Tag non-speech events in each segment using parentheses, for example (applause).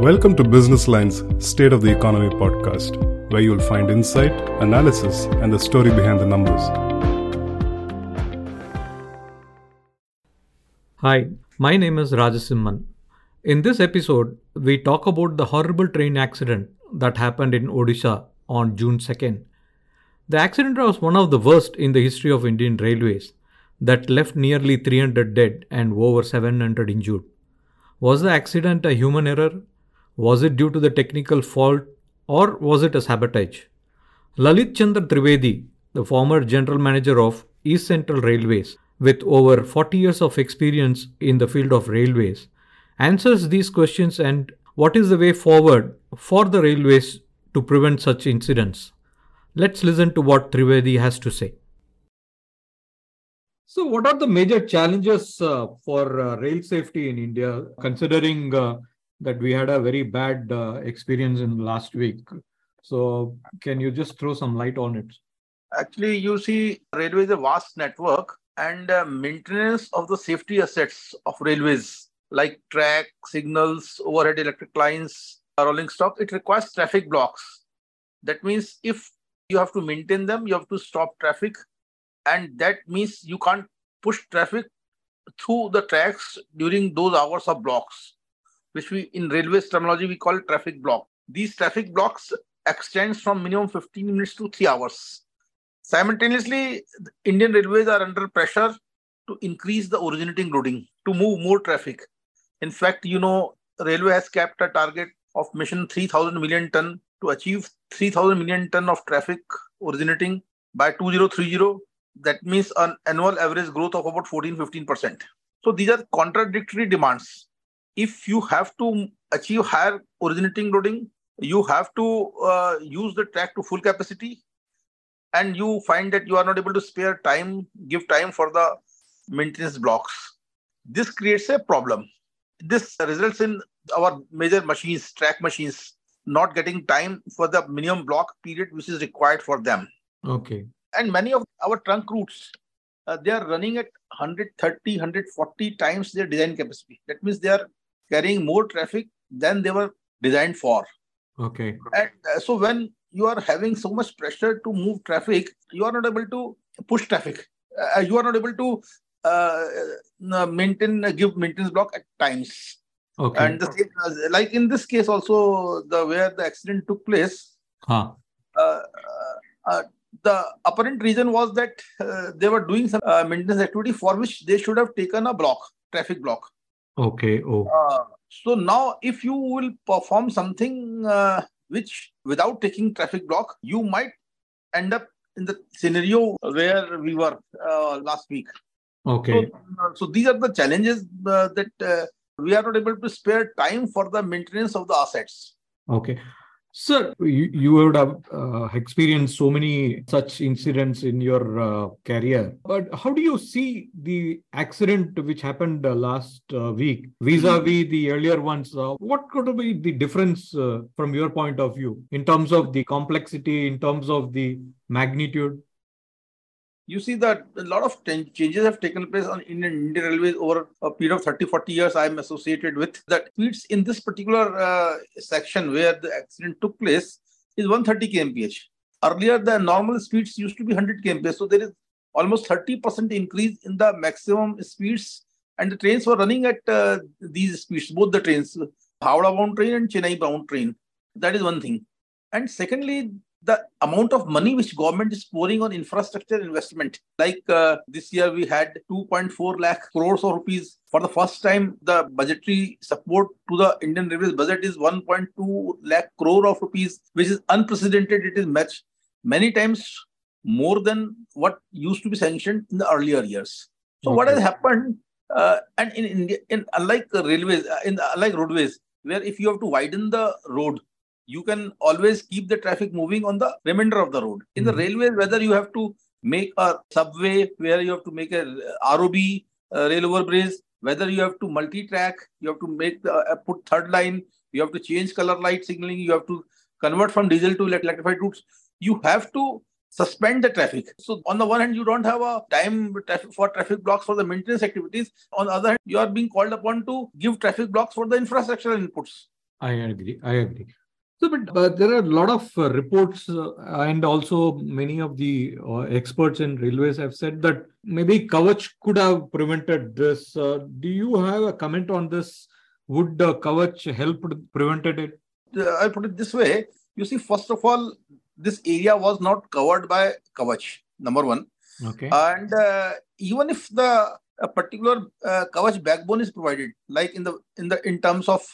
Welcome to Business Line's State of the Economy podcast, where you'll find insight, analysis, and the story behind the numbers. Hi, my name is Raja Simhan. In this episode, we talk about the horrible train accident that happened in Odisha on June 2nd. The accident was one of the worst in the history of Indian Railways that left nearly 300 dead and over 700 injured. Was the accident a human error? Was it due to the technical fault or was it a sabotage? Lalit Chandra Trivedi, the former general manager of East Central Railways, with over 40 years of experience in the field of railways, answers these questions and what is the way forward for the railways to prevent such incidents. Let's listen to what Trivedi has to say. So, what are the major challenges uh, for uh, rail safety in India, considering uh, that we had a very bad uh, experience in last week? So, can you just throw some light on it? Actually, you see, railway is a vast network, and uh, maintenance of the safety assets of railways, like track, signals, overhead electric lines, rolling stock, it requires traffic blocks. That means if you have to maintain them, you have to stop traffic and that means you can't push traffic through the tracks during those hours of blocks which we in railways terminology we call traffic block. These traffic blocks extends from minimum 15 minutes to 3 hours. Simultaneously indian railways are under pressure to increase the originating loading to move more traffic. In fact you know railway has kept a target of mission 3000 million ton. To achieve 3000 million ton of traffic originating by 2030 that means an annual average growth of about 14 15% so these are contradictory demands if you have to achieve higher originating loading you have to uh, use the track to full capacity. And you find that you are not able to spare time give time for the maintenance blocks. This creates a problem. This results in our major machines track machines not getting time for the minimum block period which is required for them. Okay. and many of our trunk routes uh, they are running at 130 140 times their design capacity. That means they are carrying more traffic than they were designed for Okay. and uh, so when you are having so much pressure to move traffic you are not able to push traffic uh, you are not able to uh, uh, maintain uh, give maintenance block at times Okay. and the same, like in this case also the where the accident took place huh. uh, uh, the apparent reason was that uh, they were doing some uh, maintenance activity for which they should have taken a block, traffic block. Okay. Oh. Uh, so now, if you will perform something uh, which without taking traffic block, you might end up in the scenario where we were uh, last week. Okay. So, uh, so these are the challenges uh, that uh, we are not able to spare time for the maintenance of the assets. Okay. Sir, you, you would have uh, experienced so many such incidents in your uh, career. But how do you see the accident which happened uh, last uh, week vis-a-vis the earlier ones? Uh, what could be the difference uh, from your point of view in terms of the complexity, in terms of the magnitude? You see that a lot of changes have taken place on in Indian Railways over a period of 30, 40 years. I'm associated with that speeds in this particular uh, section where the accident took place is 130 kmph. Earlier, the normal speeds used to be 100 kmph. So there is almost 30% increase in the maximum speeds, and the trains were running at uh, these speeds, both the trains, Howrah bound train and Chennai bound train. That is one thing. And secondly, the amount of money which government is pouring on infrastructure investment. Like uh, this year we had 2.4 lakh crores of rupees. For the first time the budgetary support to the indian railways budget is 1.2 lakh crore of rupees which is unprecedented. It is much many times more than what used to be sanctioned in the earlier years. So what has happened uh, and in india in unlike railways uh, in unlike roadways where if you have to widen the road you can always keep the traffic moving on the remainder of the road. In the Mhm. railways, whether you have to make a subway where you have to make a ROB, uh, rail overbridge, whether you have to multi-track, you have to make the uh, put third line, you have to change color light signaling, you have to convert from diesel to electrified routes. You have to suspend the traffic. So on the one hand, you don't have a time for traffic blocks for the maintenance activities. On the other hand, you are being called upon to give traffic blocks for the infrastructural inputs. I agree. I agree. So, but uh, there are a lot of uh, reports, uh, and also many of the uh, experts in railways have said that maybe Kavach could have prevented this. Uh, do you have a comment on this? Would uh, Kavach help prevented it? I put it this way: you see, first of all, this area was not covered by Kavach. Number one, Okay. and even if the a particular Kavach backbone is provided, like in the in the in terms of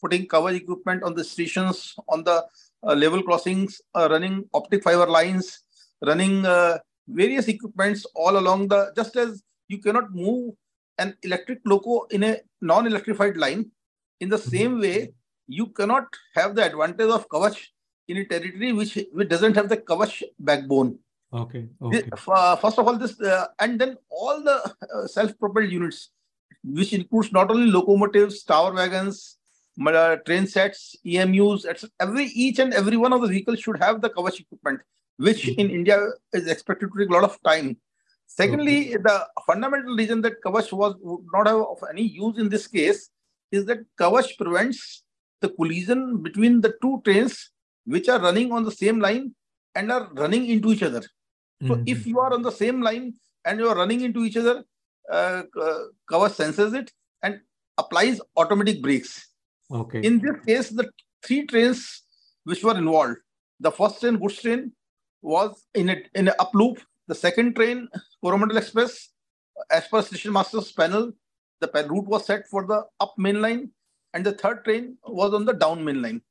putting Kavach equipment on the stations, on the uh, level crossings, uh, running optic fiber lines, running uh, various equipments all along the, just as you cannot move an electric loco in a non-electrified line, in the mm-hmm. same way, you cannot have the advantage of Kavach in a territory which, which doesn't have the Kavach backbone. Okay. okay. This, uh, first of all, this uh, and then all the uh, self-propelled units, which includes not only locomotives, tower wagons, train sets, EMUs, etc. Every each and every one of the vehicles should have the Kavach equipment, which mm-hmm. in India is expected to take a lot of time. Secondly, okay. the fundamental reason that Kavach was would not have of any use in this case is that Kavach prevents the collision between the two trains which are running on the same line and are running into each other. So mm-hmm. if you are on the same line and you are running into each other, uh, Kavach senses it and applies automatic brakes. Okay. In this case, the three trains which were involved, the first train, goods train, was in a, in a up loop. The second train, Coromandel Express, as per station master's panel, the route was set for the up main line, and the third train was on the down main line.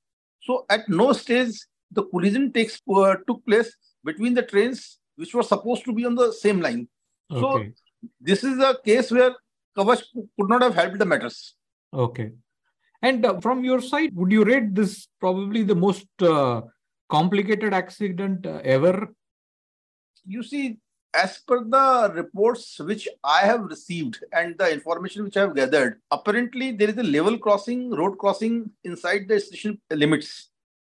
So at no stage the collision takes uh, took place between the trains which were supposed to be on the same line. Okay. So this is a case where Kavach could not have helped the matters. Okay. And uh, from your side, would you rate this probably the most uh, complicated accident uh, ever? You see, as per the reports which I have received and the information which I have gathered, apparently there is a level crossing, road crossing inside the station limits.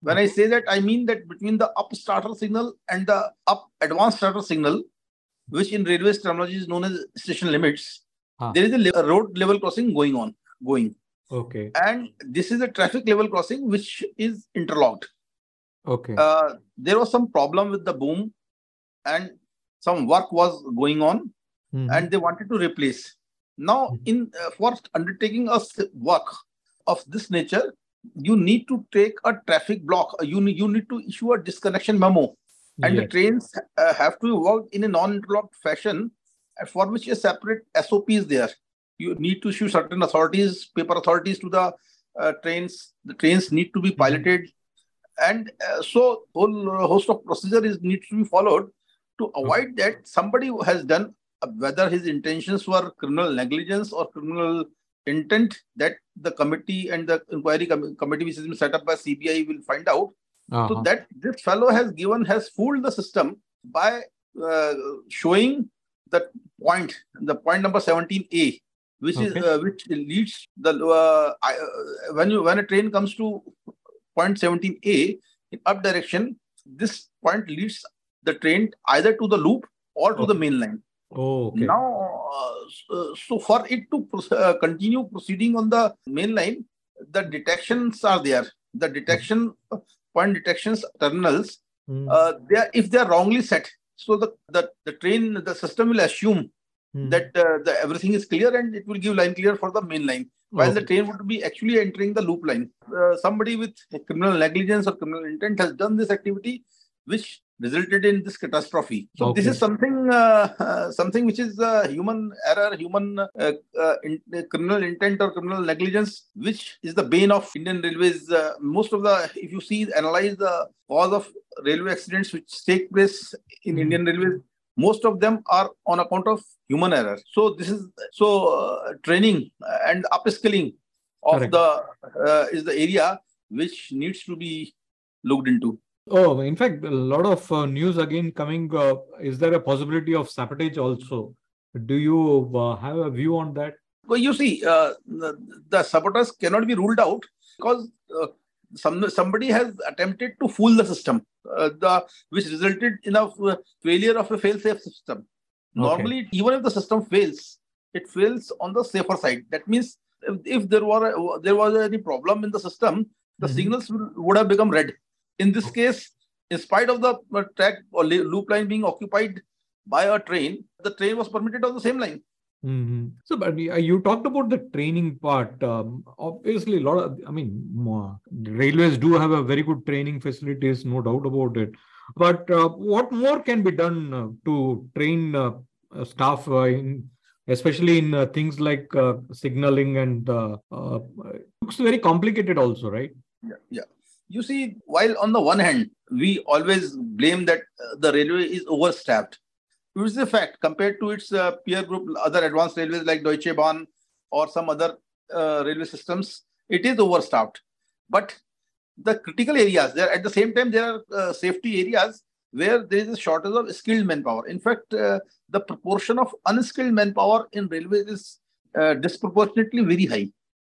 When I say that, I mean that between the up starter signal and the up advanced starter signal, which in railways terminology is known as station limits, huh. there is a, a road level crossing going on, going. Okay. And this is a traffic level crossing which is interlocked. Okay. Uh, there was some problem with the boom and some work was going on mm-hmm. and they wanted to replace. Now, mm-hmm. in uh, for undertaking a work of this nature, you need to take a traffic block. You need, you need to issue a disconnection memo. And yes. the trains uh, have to work in a non-interlocked fashion for which a separate SOP is there you need to issue certain authorities, paper authorities to the uh, trains. The trains need to be piloted, and uh, so whole host of procedure is needs to be followed to avoid that somebody has done uh, whether his intentions were criminal negligence or criminal intent that the committee and the inquiry com- committee which has been set up by CBI will find out. Uh-huh. So that this fellow has given has fooled the system by uh, showing the point, the point number 17A, which okay. is uh, which leads the uh, I, uh, when you when a train comes to point 17a in up direction this point leads the train either to the loop or to okay. the main line oh okay. now uh, so for it to uh, continue proceeding on the main line the detections are there the detection point detections terminals mm. they are, if they are wrongly set so the, the the train the system will assume hmm. that uh, the, everything is clear and it will give line clear for the main line while okay. the train would be actually entering the loop line. Uh, somebody with criminal negligence or criminal intent has done this activity, which resulted in this catastrophe. So okay. this is something uh, uh, (laughs) something which is uh, human error, human uh, uh, in, criminal intent or criminal negligence, which is the bane of Indian Railways. most of the, if you see, analyze the cause of railway accidents which take place in mm. Indian Railways, most of them are on account of human error. So this is so uh, training and upskilling of Correct. the uh, is the area which needs to be looked into. Oh in fact a lot of uh, news again coming uh, is there a possibility of sabotage also? Do you uh, have a view on that? Well you see uh, the, the sabotage cannot be ruled out because some somebody has attempted to fool the system the which resulted in a failure of a fail-safe system Normally, even if the system fails, it fails on the safer side. That means if, if there were there was any problem in the system, the mm-hmm. signals would have become red. In this case, in spite of the uh, track or loop line being occupied by a train, the train was permitted on the same line. Mm-hmm. So, but you talked about the training part. Um, obviously, a lot of, I mean, railways do have a very good training facilities, no doubt about it. But uh, what more can be done uh, to train uh, staff uh, in, especially in uh, things like signaling and looks very complicated also, right? Yeah, yeah. You see, while on the one hand, we always blame that the railway is overstaffed it is a fact compared to its uh, peer group, other advanced railways like Deutsche Bahn or some other uh, railway systems, it is overstaffed. But the critical areas, there at the same time, there are uh, safety areas where there is a shortage of skilled manpower. In fact, uh, the proportion of unskilled manpower in railways is uh, disproportionately very high.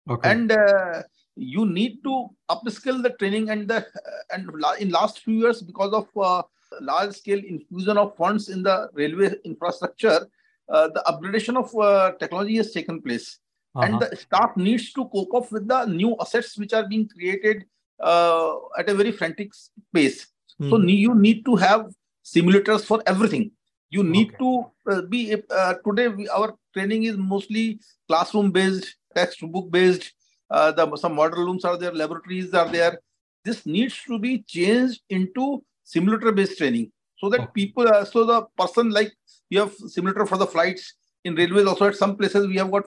Okay. And uh, you need to upskill the training and the and in last few years because of large scale infusion of funds in the railway infrastructure, uh, the upgradation of uh, technology has taken place. Uh-huh. And the staff needs to cope up with the new assets which are being created uh, at a very frantic pace. Mm. So you need to have simulators for everything. You need okay. to uh, be uh, today. We, our training is mostly classroom based, textbook based. the some model rooms are there, laboratories are there. This needs to be changed into simulator based training so that people uh, so the person like we have simulator for the flights in railways also at some places we have got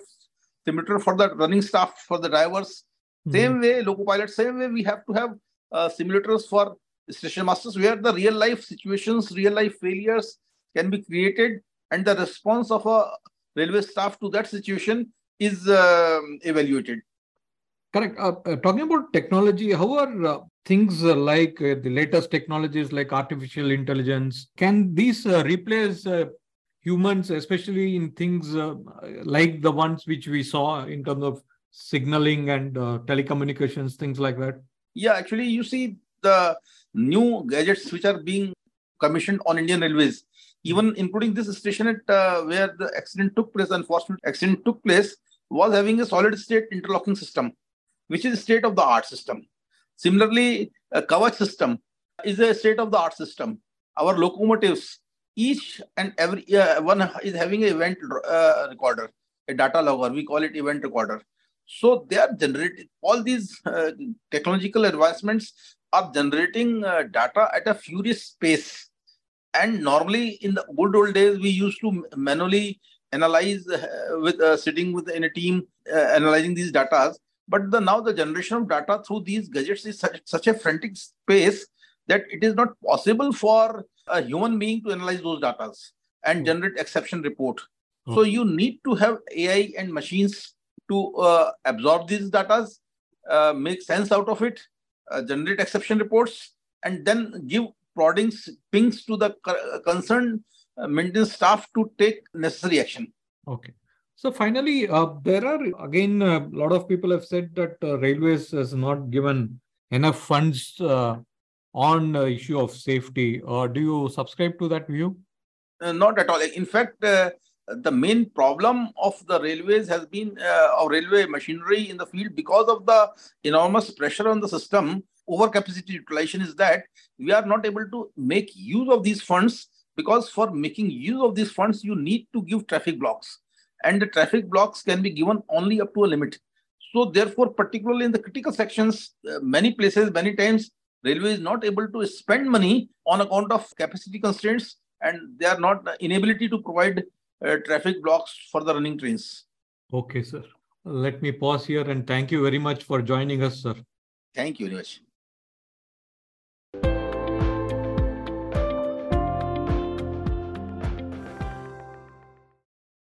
simulator for the running staff for the drivers. Mm-hmm. same way loco pilots same way we have to have uh, simulators for station masters where the real life situations real life failures can be created and the response of a railway staff to that situation is uh, evaluated correct. Uh, uh, talking about technology how are uh, things like uh, the latest technologies like artificial intelligence? Can these uh, replace uh, humans especially in things like the ones which we saw in terms of signaling and telecommunications things like that? Yeah actually you see the new gadgets which are being commissioned on indian railways even including this station at uh, where the accident took place unfortunate accident took place was having a solid state interlocking system which is state of the art system Similarly, a Kavach system is a state-of-the-art system. Our locomotives, each and every uh, one is having an event uh, recorder, a data logger. We call it event recorder. So they are generating all these uh, technological advancements are generating uh, data at a furious pace. And normally, in the good old days, we used to manually analyze uh, with uh, sitting with in a team analyzing these data but the, now the generation of data through these gadgets is such, such a frantic pace that it is not possible for a human being to analyze those data and hmm. generate exception report. Mm. So you need to have AI and machines to uh, absorb these data, uh, make sense out of it, uh, generate exception reports, and then give proddings, pings to the concerned uh, maintenance staff to take necessary action. Okay. So finally, uh, there are again a lot of people have said that uh, railways has not given enough funds uh, on the issue of safety. Uh, do you subscribe to that view? Uh, not at all. In fact, uh, the main problem of the railways has been our railway machinery in the field because of the enormous pressure on the system. Overcapacity utilization is that we are not able to make use of these funds because for making use of these funds, you need to give traffic blocks and the traffic blocks can be given only up to a limit. So therefore, particularly in the critical sections, uh, many places, many times, railway is not able to spend money on account of capacity constraints and they are not inability to provide uh, traffic blocks for the running trains. Okay, sir. Let me pause here and thank you very much for joining us, sir. Thank you very much.